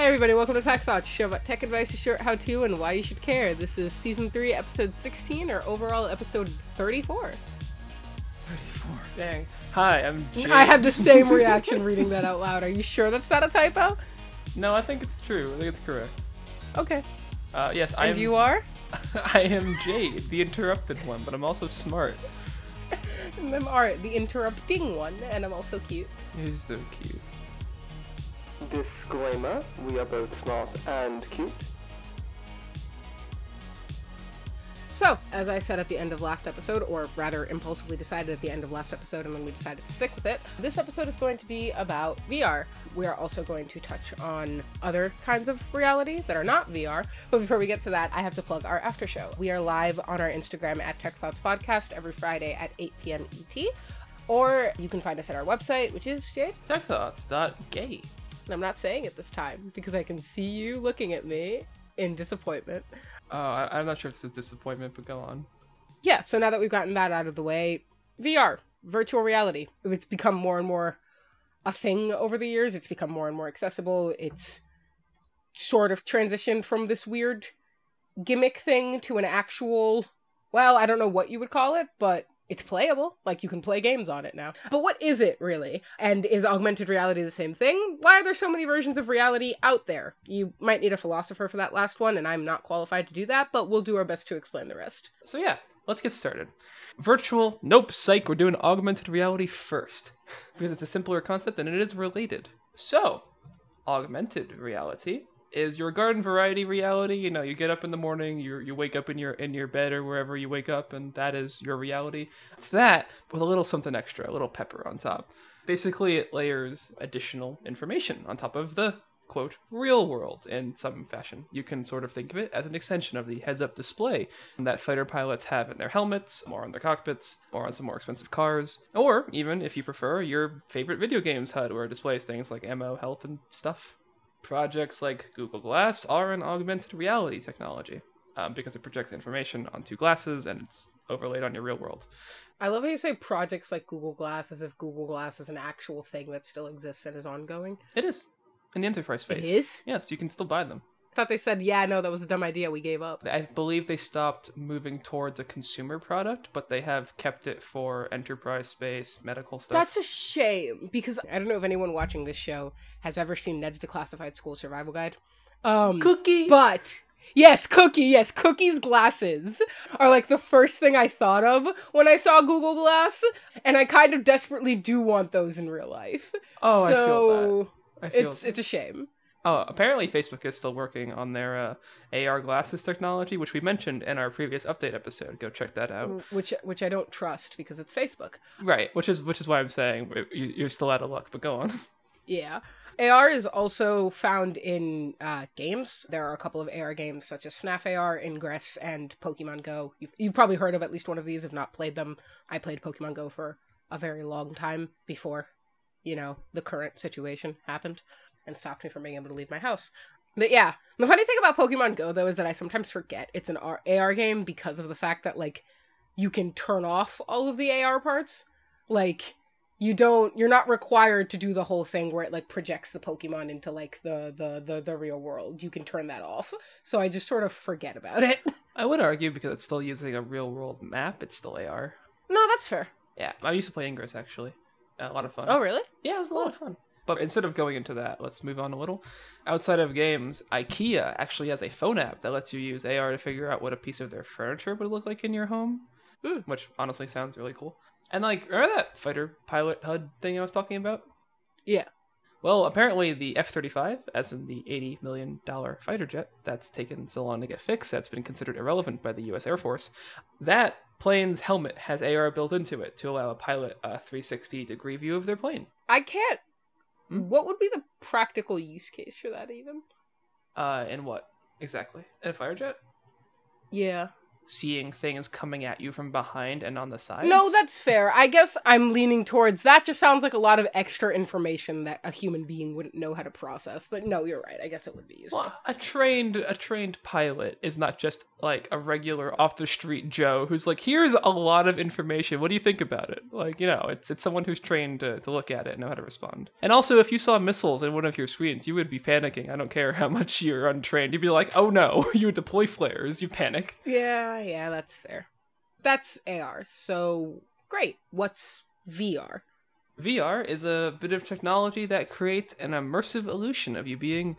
Hey everybody, welcome to Tech Thoughts, show about tech advice, a short how-to, and why you should care. This is season three, episode 16, or overall episode 34. 34. Dang. Hi, I'm Jay. I had the same reaction reading that out loud. Are you sure that's not a typo? No, I think it's true. I think it's correct. Okay. Uh, yes, I am. And am. you are? I am Jade, the interrupted one, but I'm also smart. And I'm Art, the interrupting one, and I'm also cute. You're so cute. Disclaimer, we are both smart and cute. So, as I said at the end of last episode, or rather impulsively decided at the end of last episode, and then we decided to stick with it, this episode is going to be about VR. We are also going to touch on other kinds of reality that are not VR. But before we get to that, I have to plug our after show. We are live on our Instagram at Tech Thoughts Podcast every Friday at 8 p.m. ET. Or you can find us at our website, which is Jade. Techthoughts.gay. And I'm not saying it this time because I can see you looking at me in disappointment. Oh, I- I'm not sure if it's a disappointment, but go on. yeah, so now that we've gotten that out of the way, VR, virtual reality, it's become more and more a thing over the years. It's become more and more accessible. It's sort of transitioned from this weird gimmick thing to an actual, well, I don't know what you would call it, but it's playable. Like you can play games on it now. But what is it really? And is augmented reality the same thing? Why are there so many versions of reality out there? You might need a philosopher for that last one, and I'm not qualified to do that, but we'll do our best to explain the rest. So yeah, let's get started. Virtual, nope, psych, we're doing augmented reality first. Because it's a simpler concept and it is related. So, augmented reality is your garden variety reality. You know, you get up in the morning, you you wake up in your in your bed or wherever you wake up, and that is your reality. It's that with a little something extra, a little pepper on top. Basically, it layers additional information on top of the quote real world in some fashion. You can sort of think of it as an extension of the heads-up display that fighter pilots have in their helmets, or on their cockpits, or on some more expensive cars, or even if you prefer, your favorite video games HUD where it displays things like ammo, health, and stuff. Projects like Google Glass are an augmented reality technology um, because it projects information onto glasses and it's overlaid on your real world. I love how you say projects like Google Glass as if Google Glass is an actual thing that still exists and is ongoing. It is in the enterprise space. It is? Yes, you can still buy them. Thought they said, yeah, no, that was a dumb idea. We gave up. I believe they stopped moving towards a consumer product, but they have kept it for enterprise space, medical stuff. That's a shame because I don't know if anyone watching this show has ever seen Ned's Declassified School Survival Guide. Um, cookie. but yes, Cookie, yes, Cookie's glasses are like the first thing I thought of when I saw Google Glass, and I kind of desperately do want those in real life. oh, so I feel that. I feel it's it's a shame. Oh, apparently Facebook is still working on their uh, AR glasses technology, which we mentioned in our previous update episode. Go check that out. which which I don't trust because it's Facebook. Right, which is which is why I'm saying you- you're still out of luck. But go on. Yeah. AR is also found in uh, games. There are a couple of AR games such as FNAF AR, Ingress, and Pokemon Go. You've, you've probably heard of at least one of these, if not played them. I played Pokemon Go for a very long time before, you know, the current situation happened and stopped me from being able to leave my house. But yeah, the funny thing about Pokemon Go though is that I sometimes forget it's an AR game because of the fact that like you can turn off all of the AR parts. Like you don't you're not required to do the whole thing where it like projects the pokemon into like the the the, the real world you can turn that off so i just sort of forget about it I would argue because it's still using a real world map. It's still AR. no that's fair Yeah, I used to play Ingress actually. A lot of fun. oh really Yeah, it was a lot of fun. But instead of going into that, let's move on a little. Outside of games, IKEA actually has a phone app that lets you use AR to figure out what a piece of their furniture would look like in your home, Hmm. which honestly sounds really cool. And like, remember that fighter pilot HUD thing I was talking about? yeah Well, apparently the F 35, as in the $80 million fighter jet that's taken so long to get fixed, that's been considered irrelevant by the US Air Force, that plane's helmet has AR built into it to allow a pilot a 360 degree view of their plane. i can't? What would be the practical use case for that even Uh, in what exactly? In a fighter jet? yeah seeing things coming at you from behind and on the sides. No, that's fair. I guess I'm leaning towards that. Just sounds like a lot of extra information that a human being wouldn't know how to process. But no, you're right. I guess it would be useful. Well, a trained a trained pilot is not just like a regular off the street Joe who's like, here's a lot of information. What do you think about it? Like, you know, it's it's someone who's trained to, to look at it and know how to respond. And also, if you saw missiles in one of your screens, you would be panicking. I don't care how much you're untrained. You'd be like, oh no, you deploy flares. You panic. Yeah, yeah, that's fair. That's AR. So great. What's VR? VR is a bit of technology that creates an immersive illusion of you being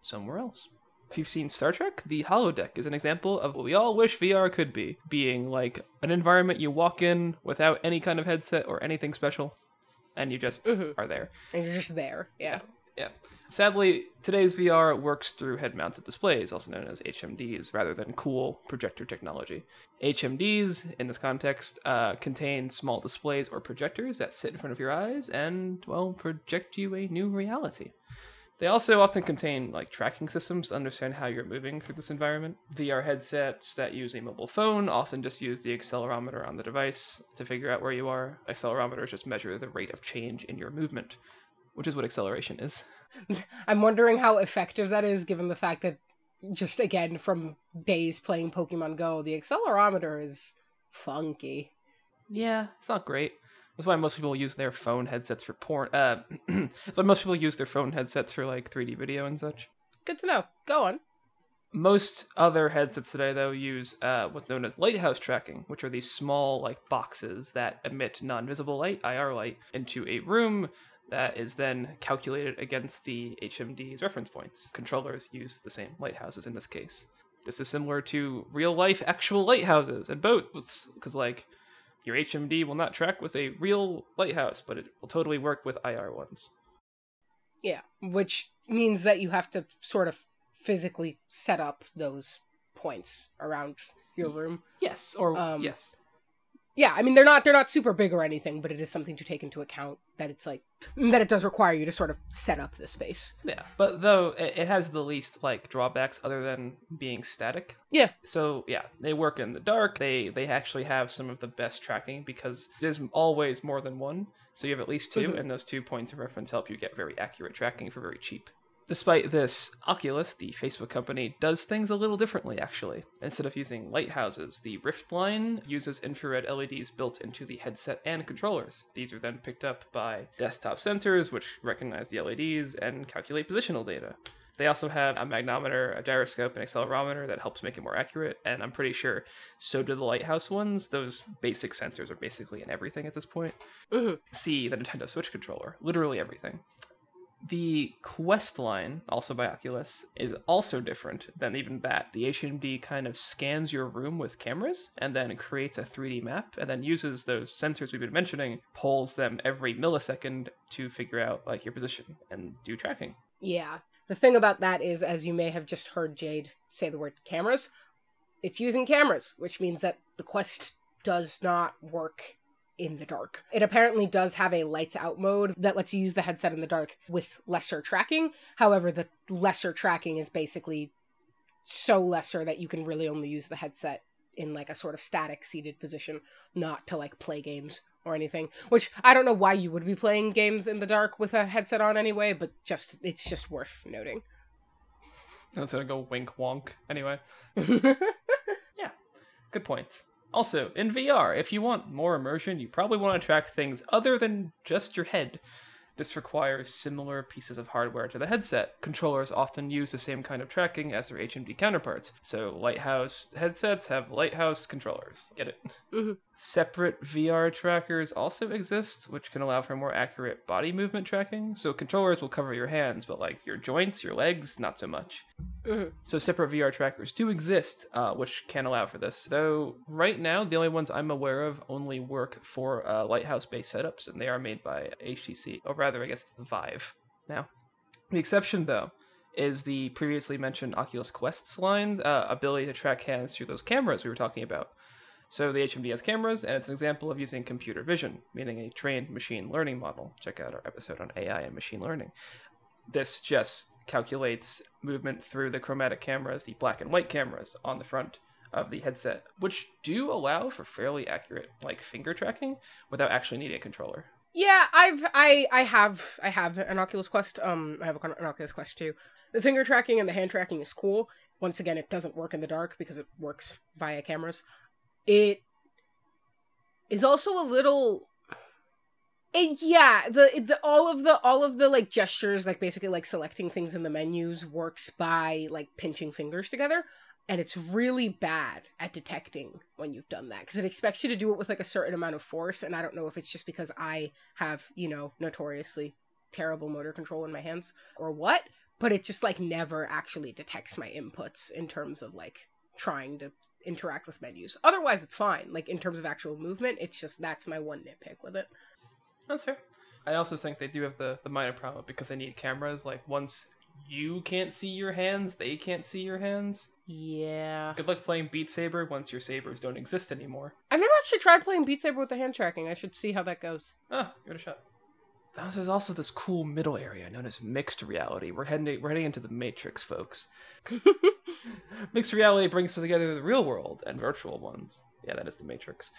somewhere else. If you've seen Star Trek, the holodeck is an example of what we all wish VR could be being like an environment you walk in without any kind of headset or anything special, and you just Mhm. are there. And you're just there. Yeah. Yeah. Sadly, today's VR works through head mounted displays, also known as HMDs, rather than cool projector technology. HMDs, in this context, uh, contain small displays or projectors that sit in front of your eyes and, well, project you a new reality. They also often contain like tracking systems to understand how you're moving through this environment. VR headsets that use a mobile phone often just use the accelerometer on the device to figure out where you are. Accelerometers just measure the rate of change in your movement, which is what acceleration is. I'm wondering how effective that is given the fact that just again from days playing Pokemon Go, the accelerometer is funky. Yeah, it's not great. That's why most people use their phone headsets for porn. Uh, that's why most people use their phone headsets for like 3D video and such. Good to know. Go on. Most other headsets today, though, use uh, what's known as lighthouse tracking, which are these small like boxes that emit non-visible light (IR light) into a room that is then calculated against the HMD's reference points. Controllers use the same lighthouses in this case. This is similar to real-life actual lighthouses and boats, because like your HMD will not track with a real lighthouse, but it will totally work with IR ones. Yeah, which means that you have to sort of physically set up those points around your room. Yes, or Um, yes. Yeah, I mean they're not they're not super big or anything, but it is something to take into account that it's like that it does require you to sort of set up the space. Yeah, but though it, has the least like drawbacks other than being static. Yeah. So yeah, they work in the dark. They they actually have some of the best tracking because there's always more than one. So you have at least 2 Mhm. and those two points of reference help you get very accurate tracking for very cheap. Despite this, Oculus, the Facebook company, does things a little differently actually. Instead of using lighthouses, the Rift line uses infrared LEDs built into the headset and controllers. These are then picked up by desktop sensors, which recognize the LEDs and calculate positional data. They also have a magnometer, a gyroscope, and accelerometer that helps make it more accurate, and I'm pretty sure so do the Lighthouse ones. Those basic sensors are basically in everything at this point. Mhm. See the Nintendo Switch controller, literally everything. The Quest line, also by Oculus, is also different than even that. The HMD kind of scans your room with cameras and then creates a 3D map and then uses those sensors we've been mentioning, pulls them every millisecond to figure out like your position and do tracking. Yeah. The thing about that is, as you may have just heard Jade say the word cameras, it's using cameras, which means that the Quest does not work in the dark. It apparently does have a lights out mode that lets you use the headset in the dark with lesser tracking. However, the lesser tracking is basically so lesser that you can really only use the headset in like a sort of static seated position, not to like play games or anything. Which I don't know why you would be playing games in the dark with a headset on anyway, but just it's just worth noting. I was gonna go wink wonk. Anyway, yeah, good points. Also, in VR, if you want more immersion, you probably want to track things other than just your head. This requires similar pieces of hardware to the headset. Controllers often use the same kind of tracking as their HMD counterparts. So, Lighthouse headsets have Lighthouse controllers. Get it? Mhm. Separate VR trackers also exist, which can allow for more accurate body movement tracking. So, controllers will cover your hands, but like your joints, your legs, not so much. Mhm. So separate VR trackers do exist, uh, which can allow for this. Though right now, the only ones I'm aware of only work for uh, Lighthouse-based setups, and they are made by HTC, or rather, I guess Vive. Now, the exception though is the previously mentioned Oculus Quest's line uh, ability to track hands through those cameras we were talking about. So the HMD has cameras, and it's an example of using computer vision, meaning a trained machine learning model. Check out our episode on AI and machine learning this just calculates movement through the chromatic cameras, the black and white cameras on the front of the headset, which do allow for fairly accurate like finger tracking without actually needing a controller. Yeah, I've I I have I have an Oculus Quest. Um, I have an Oculus Quest too. The finger tracking and the hand tracking is cool. Once again, it doesn't work in the dark because it works via cameras. It is also a little. It, yeah, the, the all of the all of the like gestures, like basically like selecting things in the menus, works by like pinching fingers together. And it's really bad at detecting when you've done that because it expects you to do it with like a certain amount of force. And i don't know if it's just because i have you know notoriously terrible motor control in my hands or what but it just like never actually detects my inputs in terms of like trying to interact with menus. Otherwise it's fine. Like in terms of actual movement it's just that's my one nitpick with it That's fair. I also think they do have the, the minor problem because they need cameras. Like once you can't see your hands, they can't see your hands. yeah Good luck playing Beat Saber once your sabers don't exist anymore. i've never actually tried playing beat saber with the hand tracking i should see how that goes Ah, give it a shot. Now, there's also this cool middle area known as mixed reality. We're heading we're heading into the Matrix, folks. mixed reality brings together the real world and virtual ones. Yeah, that is the Matrix.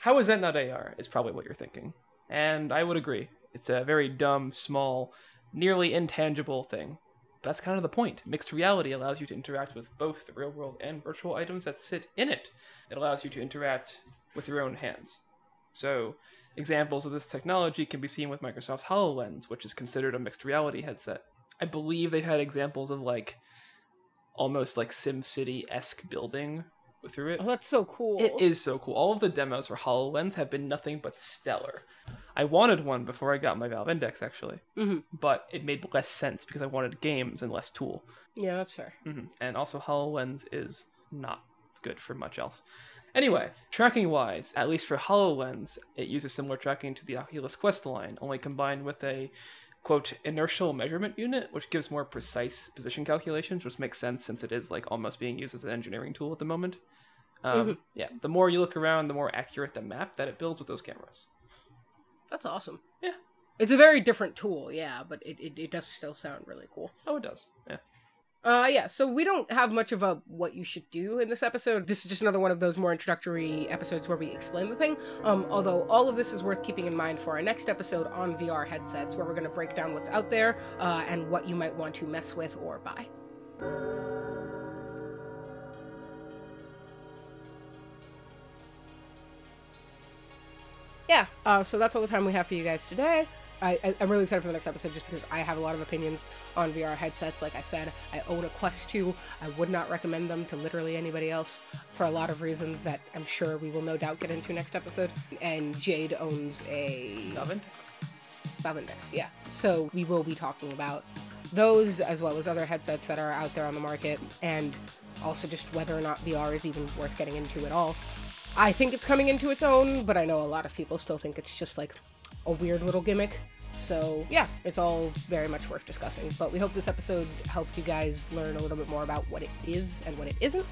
How is that not AR? Is probably what you're thinking, and I would agree. It's a very dumb, small, nearly intangible thing. That's kind of the point. Mixed reality allows you to interact with both the real world and virtual items that sit in it. It allows you to interact with your own hands. So, examples of this technology can be seen with Microsoft's HoloLens, which is considered a mixed reality headset. I believe they've had examples of like almost like SimCity esque building through it. oh that's so cool It is so cool. All of the demos for HoloLens have been nothing but stellar. I wanted one before I got my Valve Index, actually, Mhm. but it made less sense because I wanted games and less tool. yeah that's fair hmm And also, HoloLens is not good for much else. Anyway, tracking wise, at least for HoloLens, it uses similar tracking to the Oculus Quest line, only combined with a quote inertial measurement unit, which gives more precise position calculations, which makes sense since it is like almost being used as an engineering tool at the moment. Um, Mhm. Yeah, the more you look around, the more accurate the map that it builds with those cameras. That's awesome. Yeah. It's a very different tool, yeah, but it, it, it does still sound really cool. Oh, it does. Yeah. Uh yeah, so we don't have much of a what you should do in this episode. This is just another one of those more introductory episodes where we explain the thing. Um although all of this is worth keeping in mind for our next episode on VR headsets where we're going to break down what's out there uh, and what you might want to mess with or buy. yeah, uh, so that's all the time we have for you guys today. I, I, I'm really excited for the next episode just because I have a lot of opinions on VR headsets. Like I said, I own a Quest 2. I would not recommend them to literally anybody else for a lot of reasons that I'm sure we will no doubt get into next episode. And Jade owns a Valve Index. Valve Index, yeah. So we will be talking about those as well as other headsets that are out there on the market and also just whether or not VR is even worth getting into at all. I think it's coming into its own, but I know a lot of people still think it's just like a weird little gimmick. So, yeah, it's all very much worth discussing. But we hope this episode helped you guys learn a little bit more about what it is and what it isn't.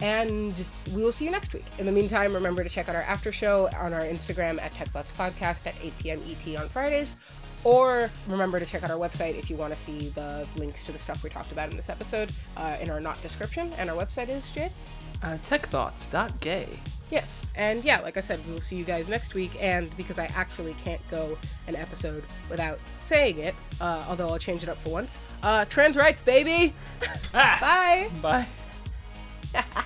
And we will see you next week. In the meantime, remember to check out our after show on our Instagram at Tech Thoughts Podcast at 8 p.m. ET on Fridays. Or remember to check out our website if you want to see the links to the stuff we talked about in this episode uh, in our not description. And our website is, Jade? Uh, techthoughts.gay. Yes. And yeah, like I said, we will see you guys next week. And because I actually can't go an episode without saying it, uh, although I'll change it up for once, uh, trans rights, baby! Ah! Bye! Bye.